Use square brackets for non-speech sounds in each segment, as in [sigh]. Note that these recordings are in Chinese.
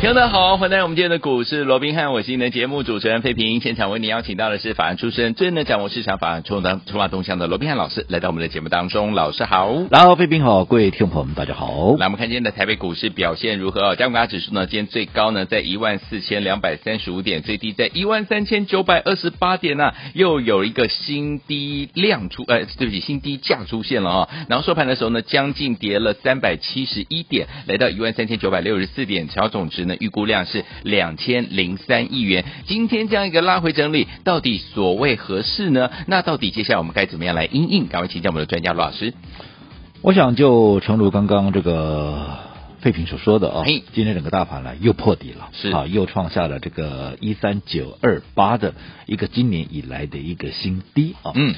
听众好，欢迎来到我们今天的股市罗宾汉，我是您的节目主持人费平。现场为您邀请到的是法案出身、最能掌握市场法案冲当筹码动向的罗宾汉老师，来到我们的节目当中。老师好，然后费平好，各位听众朋友们大家好。来，我们看今天的台北股市表现如何？加权指数呢，今天最高呢在一万四千两百三十五点，最低在一万三千九百二十八点呢、啊，又有一个新低量出，呃，对不起，新低价出现了啊。然后收盘的时候呢，将近跌了三百七十一点，来到一万三千九百六十四点，成交总值呢。预估量是两千零三亿元。今天这样一个拉回整理，到底所谓合适呢？那到底接下来我们该怎么样来应应？赶快请教我们的专家罗老师。我想就诚如刚刚这个废品所说的啊，嘿今天整个大盘呢又破底了，是啊，又创下了这个一三九二八的一个今年以来的一个新低啊。嗯。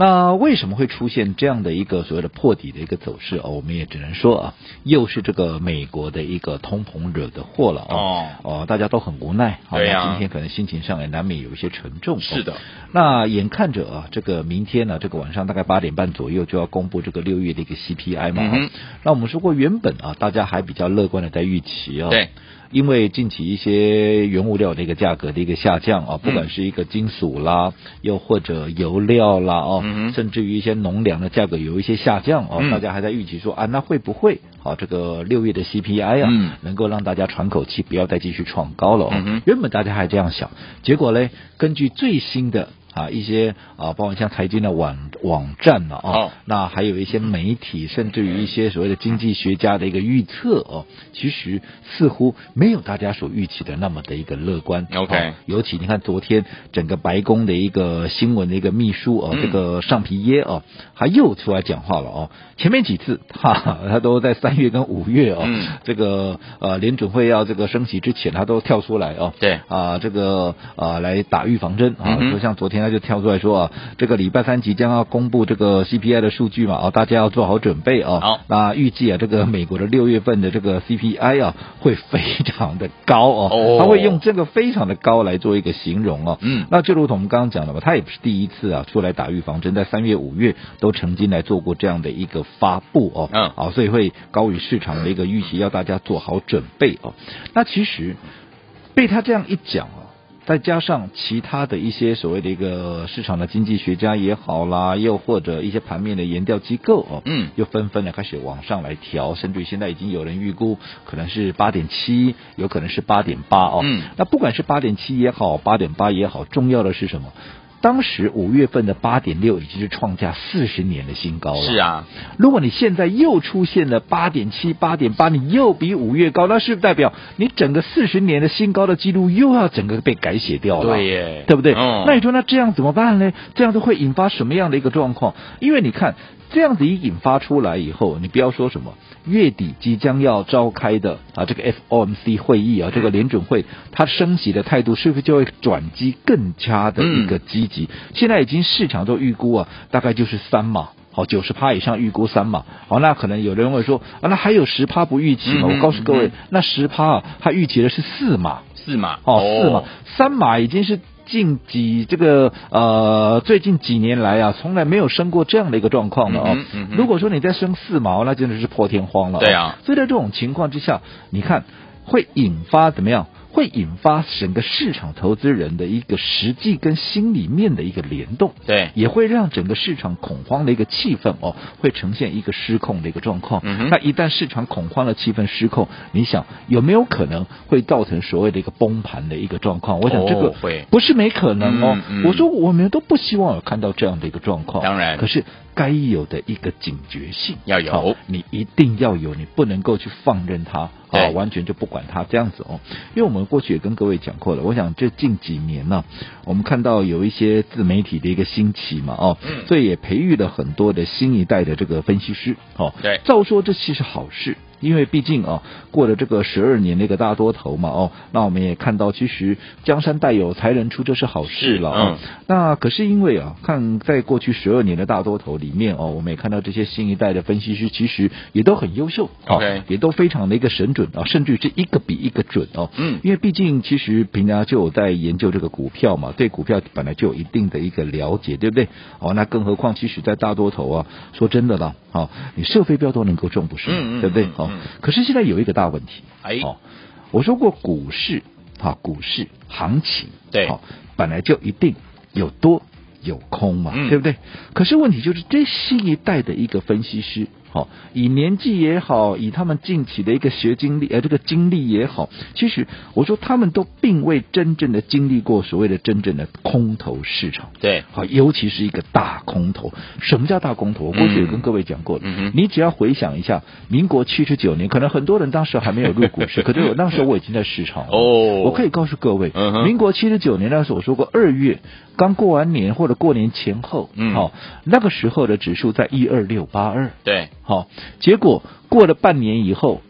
那为什么会出现这样的一个所谓的破底的一个走势哦？我们也只能说啊，又是这个美国的一个通膨惹的祸了哦哦，大家都很无奈。对呀、啊。今天可能心情上也难免有一些沉重。是的。那眼看着啊，这个明天呢，这个晚上大概八点半左右就要公布这个六月的一个 CPI 嘛。嗯。那我们说过，原本啊，大家还比较乐观的在预期啊。对。因为近期一些原物料的一个价格的一个下降啊，不管是一个金属啦，又或者油料啦哦，甚至于一些农粮的价格有一些下降哦，大家还在预期说啊，那会不会好这个六月的 CPI 啊，能够让大家喘口气，不要再继续创高了哦。原本大家还这样想，结果嘞，根据最新的。啊，一些啊，包括像财经的网网站了啊，哦、那还有一些媒体，甚至于一些所谓的经济学家的一个预测哦，其实似乎没有大家所预期的那么的一个乐观。OK，、哦、尤其你看昨天整个白宫的一个新闻的一个秘书哦，这个尚皮耶哦，他又出来讲话了哦。前面几次哈，他都在三月跟五月哦，嗯、这个呃联准会要这个升息之前，他都跳出来哦。对啊，这个啊来打预防针啊，就像昨天。他就跳出来说啊，这个礼拜三即将要公布这个 CPI 的数据嘛，啊，大家要做好准备啊。好，那预计啊，这个美国的六月份的这个 CPI 啊，会非常的高哦，他会用这个非常的高来做一个形容哦。嗯，那就如同我们刚刚讲的嘛，他也不是第一次啊，出来打预防针，在三月、五月都曾经来做过这样的一个发布哦。嗯，啊，所以会高于市场的一个预期，要大家做好准备哦。那其实被他这样一讲啊。再加上其他的一些所谓的一个市场的经济学家也好啦，又或者一些盘面的研调机构哦，嗯，又纷纷的开始往上来调，甚至于现在已经有人预估可能是八点七，有可能是八点八哦，嗯，那不管是八点七也好，八点八也好，重要的是什么？当时五月份的八点六已经是创下四十年的新高了。是啊，如果你现在又出现了八点七、八点八，你又比五月高，那是不是代表你整个四十年的新高的记录又要整个被改写掉了？对耶，对不对？嗯。那你说那这样怎么办呢？这样子会引发什么样的一个状况？因为你看这样子一引发出来以后，你不要说什么。月底即将要召开的啊，这个 FOMC 会议啊，这个联准会它升息的态度是不是就会转机更加的一个积极？嗯、现在已经市场都预估啊，大概就是三码，好九十趴以上预估三码，好那可能有人会说啊，那还有十趴不预期吗？我告诉各位，那十趴啊，它预期的是四码，四码哦，四码，三码已经是。近几这个呃，最近几年来啊，从来没有升过这样的一个状况了哦。嗯嗯、如果说你再升四毛，那真的是破天荒了。对啊，所以在这种情况之下，你看会引发怎么样？会引发整个市场投资人的一个实际跟心里面的一个联动，对，也会让整个市场恐慌的一个气氛哦，会呈现一个失控的一个状况。嗯哼，那一旦市场恐慌的气氛失控，你想有没有可能会造成所谓的一个崩盘的一个状况？我想这个会不是没可能哦。嗯嗯、我说我们都不希望有看到这样的一个状况，当然，可是。该有的一个警觉性。要有，你一定要有，你不能够去放任它对。啊，完全就不管它这样子哦。因为我们过去也跟各位讲过了，我想这近几年呢、啊，我们看到有一些自媒体的一个兴起嘛，哦，嗯、所以也培育了很多的新一代的这个分析师，哦，对，照说这其实好事。因为毕竟啊，过了这个十二年那个大多头嘛，哦，那我们也看到，其实江山代有才人出，这是好事了啊。嗯、那可是因为啊，看在过去十二年的大多头里面哦，我们也看到这些新一代的分析师其实也都很优秀，OK，也都非常的一个神准啊，甚至于是一个比一个准哦。嗯，因为毕竟其实平常就有在研究这个股票嘛，对股票本来就有一定的一个了解，对不对？哦，那更何况其实在大多头啊，说真的啦，哦，你射飞镖都能够中，不是？嗯嗯，对不对？好，可是现在有一个大问题，哎，哦，我说过股市，哈，股市行情，对，好，本来就一定有多有空嘛，嗯、对不对？可是问题就是这新一代的一个分析师。好，以年纪也好，以他们近期的一个学经历，呃，这个经历也好，其实我说他们都并未真正的经历过所谓的真正的空头市场。对，好，尤其是一个大空头。什么叫大空头？我过去也跟各位讲过，嗯，你只要回想一下，民国七十九年，可能很多人当时还没有入股市，可是我那时候我已经在市场。哦，我可以告诉各位，嗯，民国七十九年那时候我说过，二月刚过完年或者过年前后，嗯，好，那个时候的指数在一二六八二。对。好，结果过了半年以后，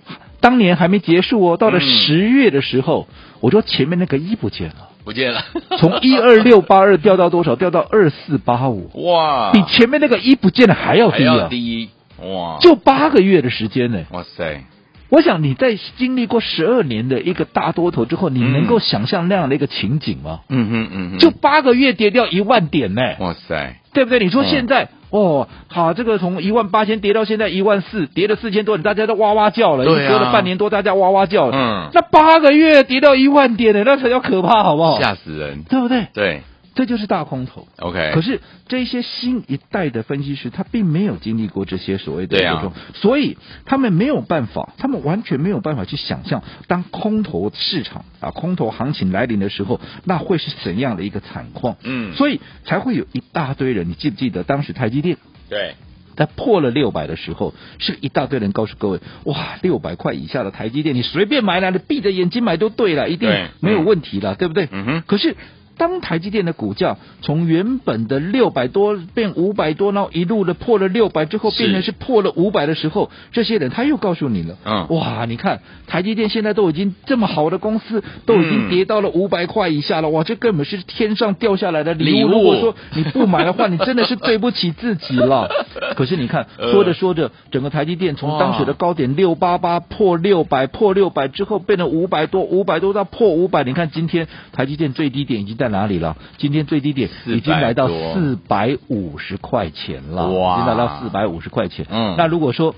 当年还没结束哦，到了十月的时候，嗯、我说前面那个一不见了，不见了，从一二六八二 [laughs] 掉到多少？掉到二四八五，哇，比前面那个一不见了还要低啊，还要低，哇，就八个月的时间呢，哇塞。我想你在经历过十二年的一个大多头之后，你能够想象那样的一个情景吗？嗯嗯嗯，就八个月跌掉一万点呢！哇塞，对不对？你说现在、嗯、哦，好，这个从一万八千跌到现在一万四，跌了四千多点，大家都哇哇叫了。对啊，隔了半年多，大家哇哇叫了。嗯，那八个月跌到一万点呢，那才叫可怕，好不好？吓死人，对不对？对。这就是大空头，OK。可是这些新一代的分析师，他并没有经历过这些所谓的这种，所以他们没有办法，他们完全没有办法去想象，当空头市场啊，空头行情来临的时候，那会是怎样的一个惨况？嗯，所以才会有一大堆人，你记不记得当时台积电？对，在破了六百的时候，是一大堆人告诉各位，哇，六百块以下的台积电，你随便买了，你闭着眼睛买都对了，一定没有问题了，对，对不对？嗯哼。可是。当台积电的股价从原本的六百多变五百多，然后一路的破了六百之后，变成是破了五百的时候，这些人他又告诉你了，嗯，哇，你看台积电现在都已经这么好的公司，都已经跌到了五百块以下了，哇，这根本是天上掉下来的礼物。如果说你不买的话，你真的是对不起自己了。[laughs] 可是你看，说着说着，整个台积电从当时的高点六八八破六百，破六百之后变成五百多，五百多到破五百，你看今天台积电最低点已经在。哪里了？今天最低点已经来到四百五十块钱了，哇，已经来到四百五十块钱。嗯，那如果说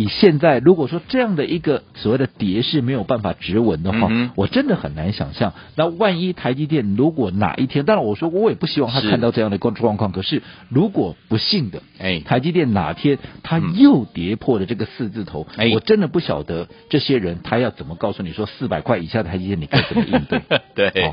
以现在，如果说这样的一个所谓的跌势没有办法止稳的话，嗯、我真的很难想象。那万一台积电如果哪一天，当然我说，我也不希望他看到这样的状状况。可是如果不幸的，哎，台积电哪天他又跌破了这个四字头，哎，我真的不晓得这些人他要怎么告诉你说四百块以下的台积电你该怎么应对？[laughs] 对、哦，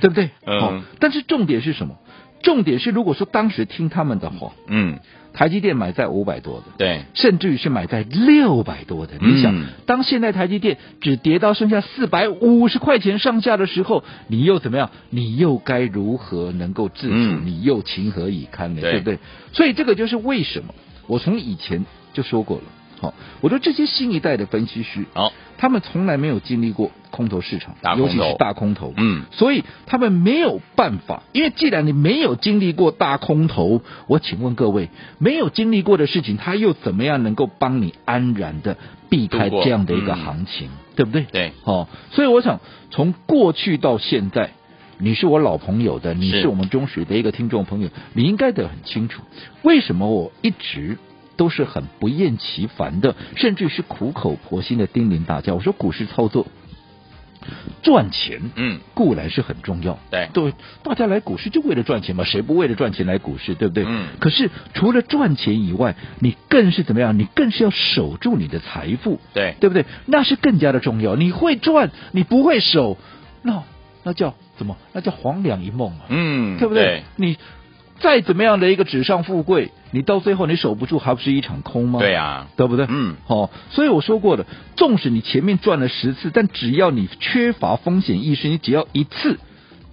对不对？嗯、哦。但是重点是什么？重点是如果说当时听他们的话，嗯。台积电买在五百多的，对，甚至于是买在六百多的。你想，当现在台积电只跌到剩下四百五十块钱上下的时候，你又怎么样？你又该如何能够自处？你又情何以堪呢？对不对？所以这个就是为什么我从以前就说过了。好，我说这些新一代的分析师，好，他们从来没有经历过空头市场，尤其是大空头，嗯，所以他们没有办法，因为既然你没有经历过大空头，我请问各位，没有经历过的事情，他又怎么样能够帮你安然的避开这样的一个行情，对不对？对，好，所以我想从过去到现在，你是我老朋友的，你是我们中水的一个听众朋友，你应该得很清楚，为什么我一直。都是很不厌其烦的，甚至是苦口婆心的叮咛大家。我说股市操作赚钱，嗯，固然是很重要，对对，大家来股市就为了赚钱嘛，谁不为了赚钱来股市，对不对？嗯。可是除了赚钱以外，你更是怎么样？你更是要守住你的财富，对对不对？那是更加的重要。你会赚，你不会守，那那叫怎么？那叫黄粱一梦啊，嗯，对不对？对你。再怎么样的一个纸上富贵，你到最后你守不住，还不是一场空吗？对呀、啊，对不对？嗯，好、哦，所以我说过的，纵使你前面赚了十次，但只要你缺乏风险意识，你只要一次，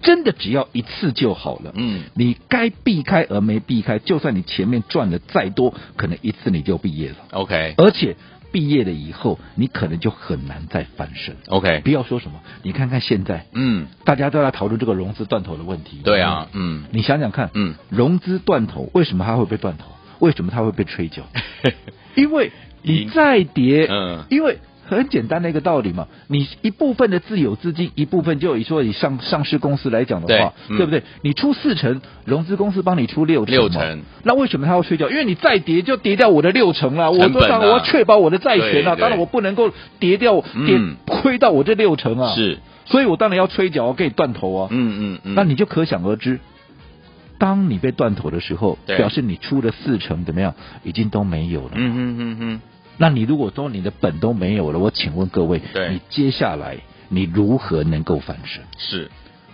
真的只要一次就好了。嗯，你该避开而没避开，就算你前面赚的再多，可能一次你就毕业了。OK，而且毕业了以后，你可能就很难再翻身。OK，不要说什么，你看看现在，嗯，大家都在讨论这个融资断头的问题。对啊，嗯，你想想看，嗯，融资断头为什么它会被断头？为什么它会被吹走？因为你再跌，嗯，因为。很简单的一个道理嘛，你一部分的自有资金，一部分就以说以上上市公司来讲的话，对，不对？你出四成，融资公司帮你出六成，六成，那为什么他要睡觉？因为你再跌就跌掉我的六成了，啊、我当然我要确保我的债权啊，当然我不能够跌掉跌亏到我这六成啊，是，所以我当然要催缴，我给你断头啊，嗯嗯嗯，那你就可想而知，当你被断头的时候，表示你出的四成怎么样，已经都没有了，嗯嗯嗯嗯。那你如果说你的本都没有了，我请问各位，对你接下来你如何能够翻身？是，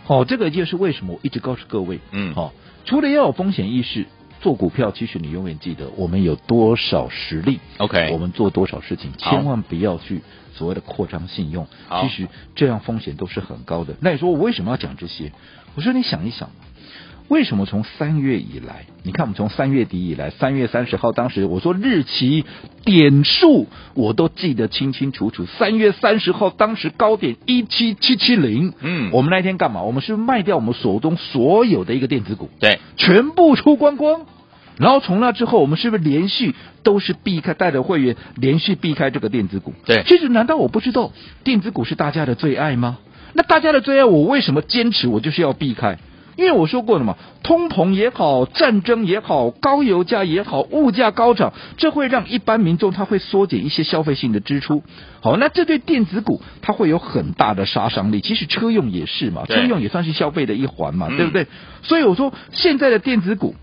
哦，这个就是为什么我一直告诉各位，嗯，好、哦，除了要有风险意识，做股票其实你永远记得我们有多少实力，OK，我们做多少事情，千万不要去所谓的扩张信用，其实这样风险都是很高的。那你说我为什么要讲这些？我说你想一想。为什么从三月以来，你看我们从三月底以来，三月三十号当时我说日期点数我都记得清清楚楚。三月三十号当时高点一七七七零，嗯，我们那天干嘛？我们是卖掉我们手中所有的一个电子股，对，全部出光光。然后从那之后，我们是不是连续都是避开带着会员连续避开这个电子股？对，其实难道我不知道电子股是大家的最爱吗？那大家的最爱，我为什么坚持我就是要避开？因为我说过了嘛，通膨也好，战争也好，高油价也好，物价高涨，这会让一般民众他会缩减一些消费性的支出。好，那这对电子股它会有很大的杀伤力。其实车用也是嘛，车用也算是消费的一环嘛，对不对？所以我说现在的电子股。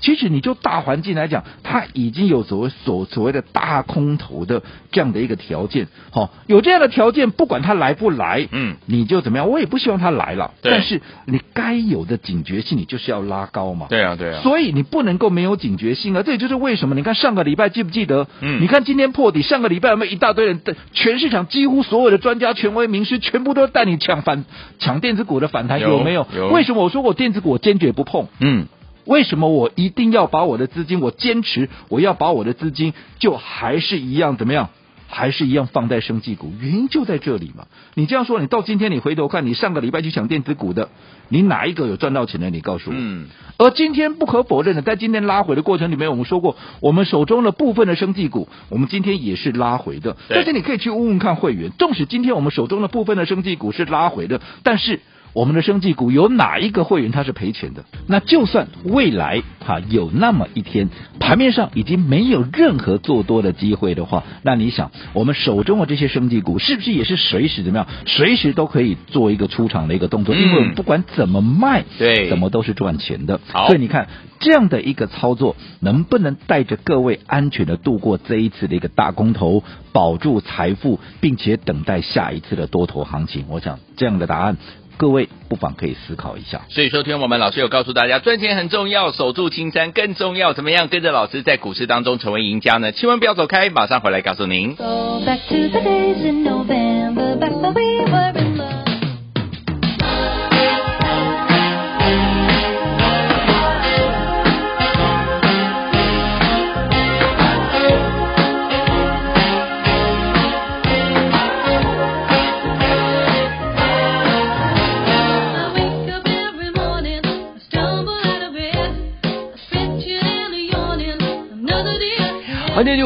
其实你就大环境来讲，它已经有所谓所所谓的大空头的这样的一个条件，好，有这样的条件，不管它来不来，嗯，你就怎么样？我也不希望它来了，但是你该有的警觉性，你就是要拉高嘛。对啊，对啊。所以你不能够没有警觉性啊！这也就是为什么你看上个礼拜记不记得？嗯，你看今天破底，上个礼拜有没有一大堆人？全市场几乎所有的专家、权威、名师，全部都带你抢反抢电子股的反弹，有，有没有？有。为什么我说我电子股我坚决不碰？嗯。为什么我一定要把我的资金？我坚持我要把我的资金，就还是一样怎么样？还是一样放在生技股？原因就在这里嘛。你这样说，你到今天你回头看，你上个礼拜去抢电子股的，你哪一个有赚到钱的？你告诉我。嗯。而今天不可否认的，在今天拉回的过程里面，我们说过，我们手中的部分的生技股，我们今天也是拉回的。但是你可以去问问看会员，纵使今天我们手中的部分的生技股是拉回的，但是。我们的生技股有哪一个会员他是赔钱的？那就算未来哈有那么一天，盘面上已经没有任何做多的机会的话，那你想，我们手中的这些生技股是不是也是随时怎么样？随时都可以做一个出场的一个动作，因为我们不管怎么卖，对，怎么都是赚钱的。好，所以你看这样的一个操作，能不能带着各位安全的度过这一次的一个大空头，保住财富，并且等待下一次的多头行情？我想这样的答案。各位不妨可以思考一下。所以说，听我们老师有告诉大家，赚钱很重要，守住青山更重要。怎么样跟着老师在股市当中成为赢家呢？千万不要走开，马上回来告诉您。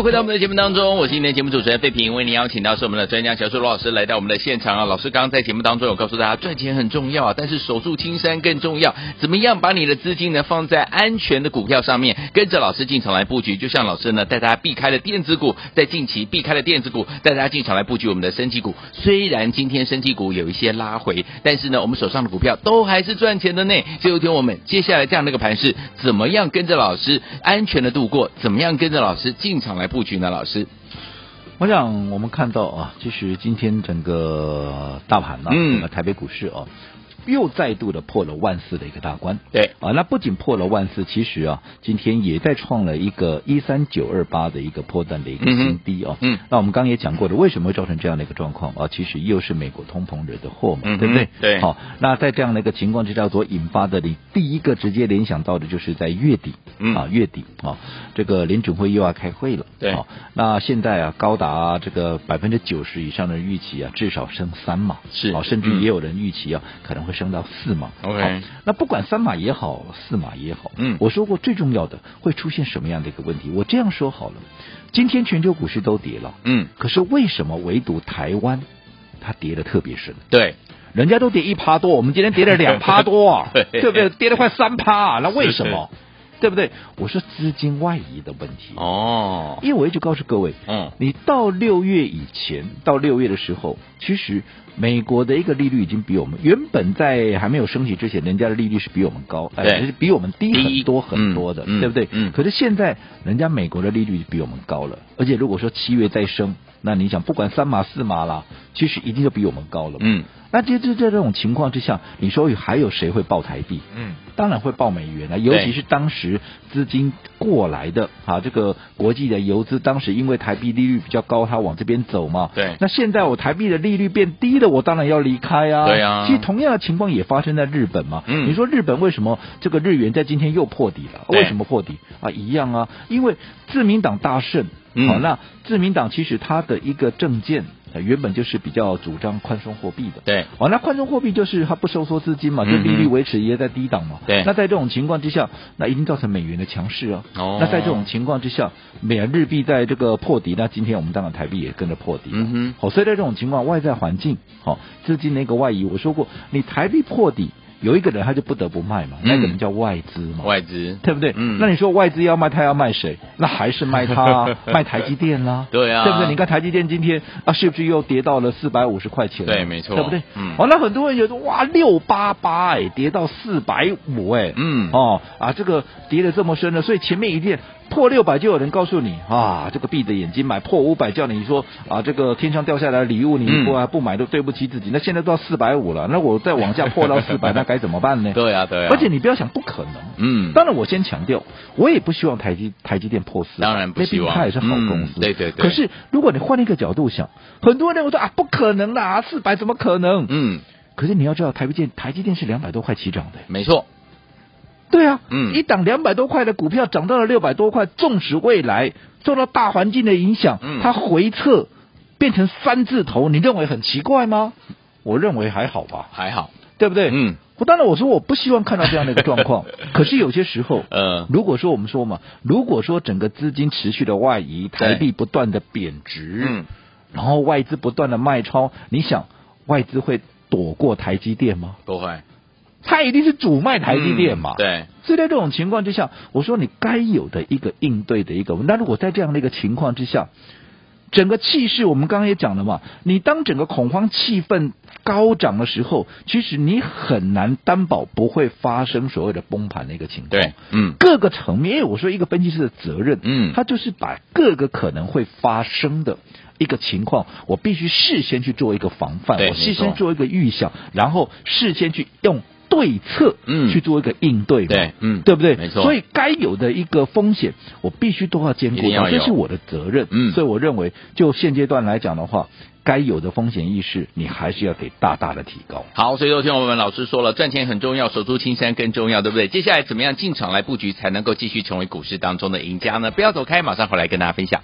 续回到我们的节目当中，我是今天节目主持人费平，为您邀请到是我们的专家小树罗老师来到我们的现场啊。老师刚刚在节目当中有告诉大家，赚钱很重要啊，但是守住青山更重要。怎么样把你的资金呢放在安全的股票上面，跟着老师进场来布局？就像老师呢带大家避开了电子股，在近期避开了电子股，带大家进场来布局我们的升级股。虽然今天升级股有一些拉回，但是呢，我们手上的股票都还是赚钱的呢。就听我们接下来这样的一个盘势，怎么样跟着老师安全的度过？怎么样跟着老师进场来布局呢？老师，我想我们看到啊，其实今天整个大盘呢、啊，整个台北股市啊，又再度的破了万四的一个大关。对啊，那不仅破了万四，其实啊，今天也在创了一个一三九二八的一个破段的一个新低哦。嗯，那我们刚刚也讲过的，为什么会造成这样的一个状况啊？其实又是美国通膨惹的祸嘛，嗯、对不对？对。好，那在这样的一个情况之下所引发的，你第一个直接联想到的就是在月底，嗯啊，月底啊，这个联准会又要开会了。对。好，那现在啊，高达、啊、这个百分之九十以上的预期啊，至少升三嘛，是啊，甚至也有人预期啊，嗯、可能会升到四码。OK。那不管三码也好，四码也好，嗯，我说过最重要的会出现什么样的一个问题？我这样说好了，今天全球股市都跌了，嗯，可是为什么唯独台湾它跌的特别深？对，人家都跌一趴多，我们今天跌了两趴多啊，[laughs] 对，对不对？跌了快三趴，那为什么？对不对？我说资金外移的问题哦，因为我一直告诉各位，嗯，你到六月以前，到六月的时候，其实美国的一个利率已经比我们原本在还没有升息之前，人家的利率是比我们高，哎，呃、是比我们低很多很多的，嗯、对不对？嗯。可是现在人家美国的利率比我们高了，而且如果说七月再升，那你想不管三码四码啦，其实一定就比我们高了，嗯。那就在这种情况之下，你说还有谁会抱台币？嗯，当然会抱美元啊，尤其是当时资金过来的啊，这个国际的游资，当时因为台币利率比较高，它往这边走嘛。对。那现在我台币的利率变低了，我当然要离开啊。对啊。其实同样的情况也发生在日本嘛。嗯。你说日本为什么这个日元在今天又破底了？为什么破底啊？一样啊，因为自民党大胜。嗯。好，那自民党其实他的一个政见。原本就是比较主张宽松货币的，对，哦，那宽松货币就是它不收缩资金嘛，就利率维持也在低档嘛，对。那在这种情况之下，那一定造成美元的强势啊。哦。那在这种情况之下，美元日币在这个破底，那今天我们当然台币也跟着破底。嗯哼。好，所以在这种情况，外在环境，好，资金的一个外移，我说过，你台币破底。有一个人他就不得不卖嘛，嗯、那个人叫外资嘛，外资对不对？嗯，那你说外资要卖，他要卖谁？那还是卖他、啊，[laughs] 卖台积电啦，对啊，对不对？你看台积电今天啊，是不是又跌到了四百五十块钱？对，没错，对不对？嗯，哦，那很多人觉得哇，六八八哎，跌到四百五哎，嗯，哦啊，这个跌的这么深了，所以前面一定。破六百就有人告诉你啊，这个闭着眼睛买；破五百叫你说啊，这个天上掉下来的礼物你不、嗯、不买都对不起自己。那现在都要四百五了，那我再往下破到 [laughs] 四百，那该怎么办呢？对啊，对啊。而且你不要想不可能，嗯。当然我先强调，我也不希望台积台积电破四，当然不希望，它也是好公司。嗯、对对对。可是如果你换一个角度想，很多人会说啊，不可能啦，四百怎么可能？嗯。可是你要知道，台积电台积电是两百多块起涨的，没错。对啊，嗯，一档两百多块的股票涨到了六百多块，纵使未来受到大环境的影响，嗯，它回撤变成三字头，你认为很奇怪吗？我认为还好吧，还好，对不对？嗯，我当然我说我不希望看到这样的一个状况，[laughs] 可是有些时候，呃，如果说我们说嘛，如果说整个资金持续的外移，台币不断的贬值，嗯，然后外资不断的卖超，你想外资会躲过台积电吗？不会。他一定是主卖台积电嘛、嗯？对，所以在这种情况之下，我说你该有的一个应对的一个，那如果在这样的一个情况之下，整个气势我们刚刚也讲了嘛，你当整个恐慌气氛高涨的时候，其实你很难担保不会发生所谓的崩盘的一个情况。对，嗯，各个层面，因为我说一个分析师的责任，嗯，他就是把各个可能会发生的一个情况，我必须事先去做一个防范，我事先做一个预想，然后事先去用。对策，嗯，去做一个应对，对，嗯，对不对？没错。所以该有的一个风险，我必须都要兼顾到，这是我的责任。嗯，所以我认为，就现阶段来讲的话，该有的风险意识，你还是要得大大的提高。好，所以昨天我们老师说了，赚钱很重要，守住青山更重要，对不对？接下来怎么样进场来布局，才能够继续成为股市当中的赢家呢？不要走开，马上回来跟大家分享。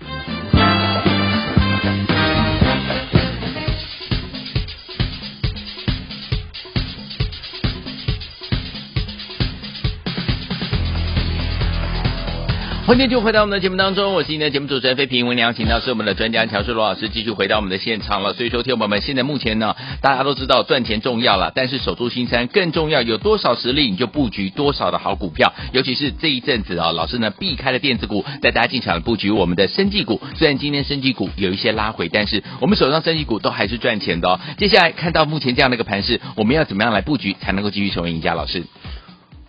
欢迎就回到我们的节目当中，我是今天的节目主持人飞平。我们邀请到是我们的专家乔世罗老师，继续回到我们的现场了。所以说，听友们，现在目前呢，大家都知道赚钱重要了，但是守住新山更重要。有多少实力，你就布局多少的好股票。尤其是这一阵子啊，老师呢避开了电子股，带大家进场布局我们的生技股。虽然今天生技股有一些拉回，但是我们手上生技股都还是赚钱的哦。接下来看到目前这样的一个盘势，我们要怎么样来布局，才能够继续成为赢家？老师。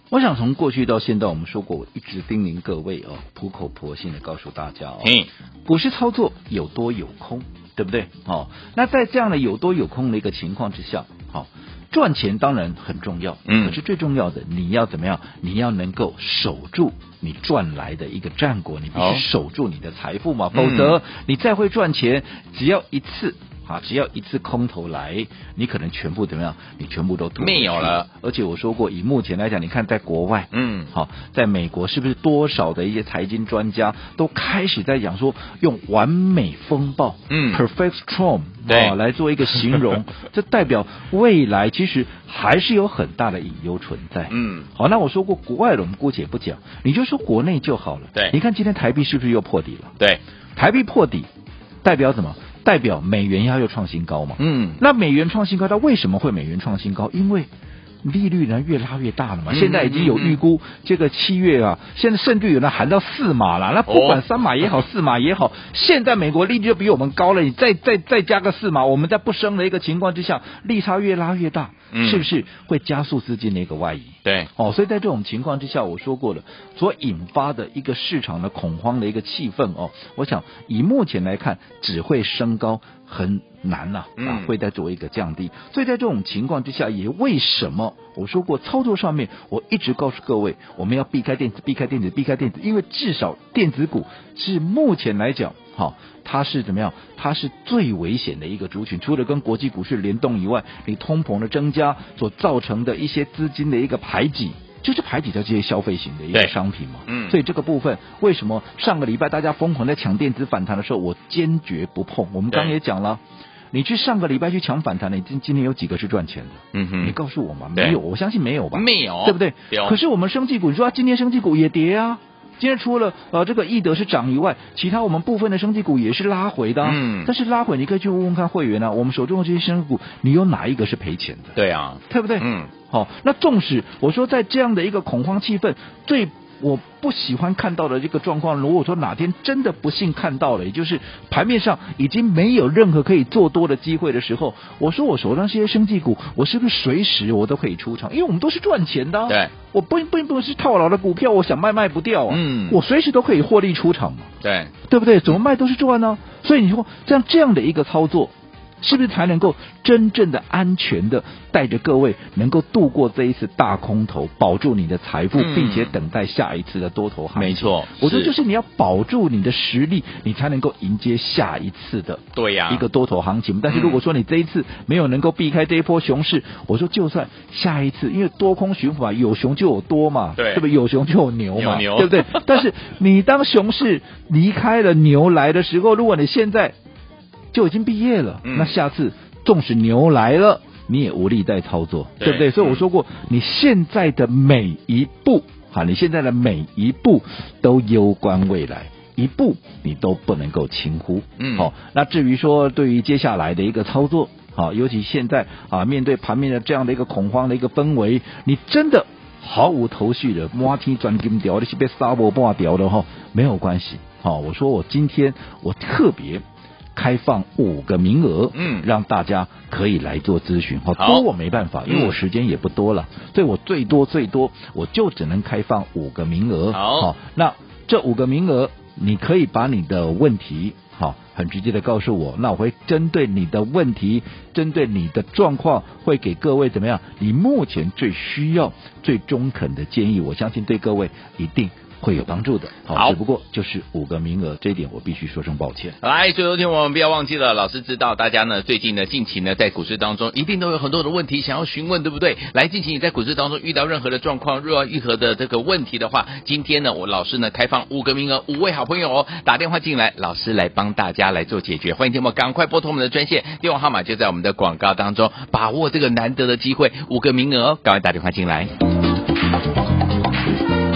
我想从过去到现在，我们说过，我一直叮咛各位哦，苦口婆心的告诉大家哦，股市操作有多有空，对不对？哦，那在这样的有多有空的一个情况之下，好、哦，赚钱当然很重要，嗯，可是最重要的你要怎么样？你要能够守住你赚来的一个战果，你必须守住你的财富嘛，否则你再会赚钱，只要一次。啊，只要一次空头来，你可能全部怎么样？你全部都没有了。而且我说过，以目前来讲，你看在国外，嗯，好，在美国是不是多少的一些财经专家都开始在讲说，用完美风暴，嗯，perfect storm，对，啊，来做一个形容，[laughs] 这代表未来其实还是有很大的隐忧存在。嗯，好，那我说过，国外的我们姑且不讲，你就说国内就好了。对，你看今天台币是不是又破底了？对，台币破底代表什么？代表美元要又创新高嘛？嗯，那美元创新高，它为什么会美元创新高？因为利率呢越拉越大了嘛。现在已经有预估，这个七月啊，现在甚至有人喊到四码了。那不管三码也好，四码也好，[laughs] 现在美国利率就比我们高了。你再再再加个四码，我们在不升的一个情况之下，利差越拉越大，是不是会加速资金的一个外移？对，哦，所以在这种情况之下，我说过了，所引发的一个市场的恐慌的一个气氛哦，我想以目前来看，只会升高，很难呐啊，啊，会再做一个降低。所以在这种情况之下，也为什么我说过操作上面，我一直告诉各位，我们要避开电子，避开电子，避开电子，因为至少电子股是目前来讲，好，它是怎么样？它是最危险的一个族群，除了跟国际股市联动以外，你通膨的增加所造成的一些资金的一个排挤，就是排挤掉这些消费型的一个商品嘛。嗯，所以这个部分为什么上个礼拜大家疯狂在抢电子反弹的时候，我坚决不碰。我们刚刚也讲了，你去上个礼拜去抢反弹的，你今今天有几个是赚钱的？嗯哼，你告诉我嘛？没有，我相信没有吧？没有，对不对？有。可是我们生技股，你说啊，今天生技股也跌啊。今天除了呃这个易德是涨以外，其他我们部分的生技股也是拉回的，啊。嗯，但是拉回你可以去问问看会员啊，我们手中的这些生技股，你有哪一个是赔钱的？对啊，对不对？嗯，好，哦，那纵使我说在这样的一个恐慌气氛最。我不喜欢看到的这个状况，如果说哪天真的不幸看到了，也就是盘面上已经没有任何可以做多的机会的时候，我说我手上这些生技股，我是不是随时我都可以出场？因为我们都是赚钱的，啊，对，我不并不是套牢的股票，我想卖卖不掉啊，嗯，我随时都可以获利出场嘛，对，对不对？怎么卖都是赚呢，啊，所以你说像这样的一个操作。是不是才能够真正的安全的带着各位能够度过这一次大空头，保住你的财富，并且等待下一次的多头行情？没错，我说就是你要保住你的实力，你才能够迎接下一次的对呀一个多头行情。但是如果说你这一次没有能够避开这一波熊市，我说就算下一次，因为多空循环，有熊就有多嘛，对，对不对？有熊就有牛嘛，对不对？但是你当熊市离开了牛来的时候，如果你现在。就已经毕业了，嗯、那下次纵使牛来了，你也无力再操作，对，对不对？所以我说过，嗯、你现在的每一步，哈，你现在的每一步都攸关未来，一步你都不能够轻忽。嗯，好，那至于说对于接下来的一个操作，好，尤其现在啊，面对盘面的这样的一个恐慌的一个氛围，你真的毫无头绪的摸天钻金条，你是被沙波挂掉的哈，没有关系。好，我说我今天我特别。开放五个名额，嗯，让大家可以来做咨询。好，多我没办法，因为我时间也不多了，所以我最多最多我就只能开放五个名额。好，那这五个名额，你可以把你的问题，好，很直接的告诉我，那我会针对你的问题，针对你的状况，会给各位怎么样？你目前最需要、最中肯的建议，我相信对各位一定。会有帮助的，好，只不过就是五个名额，这一点我必须说声抱歉。来，所有听我们不要忘记了，老师知道大家呢最近呢近期呢在股市当中一定都有很多的问题想要询问，对不对？来，近期你在股市当中遇到任何的状况，若要遇何的这个问题的话，今天呢我老师呢开放五个名额，五位好朋友哦打电话进来，老师来帮大家来做解决。欢迎听我赶快拨通我们的专线，电话号码就在我们的广告当中，把握这个难得的机会，五个名额哦，赶快打电话进来。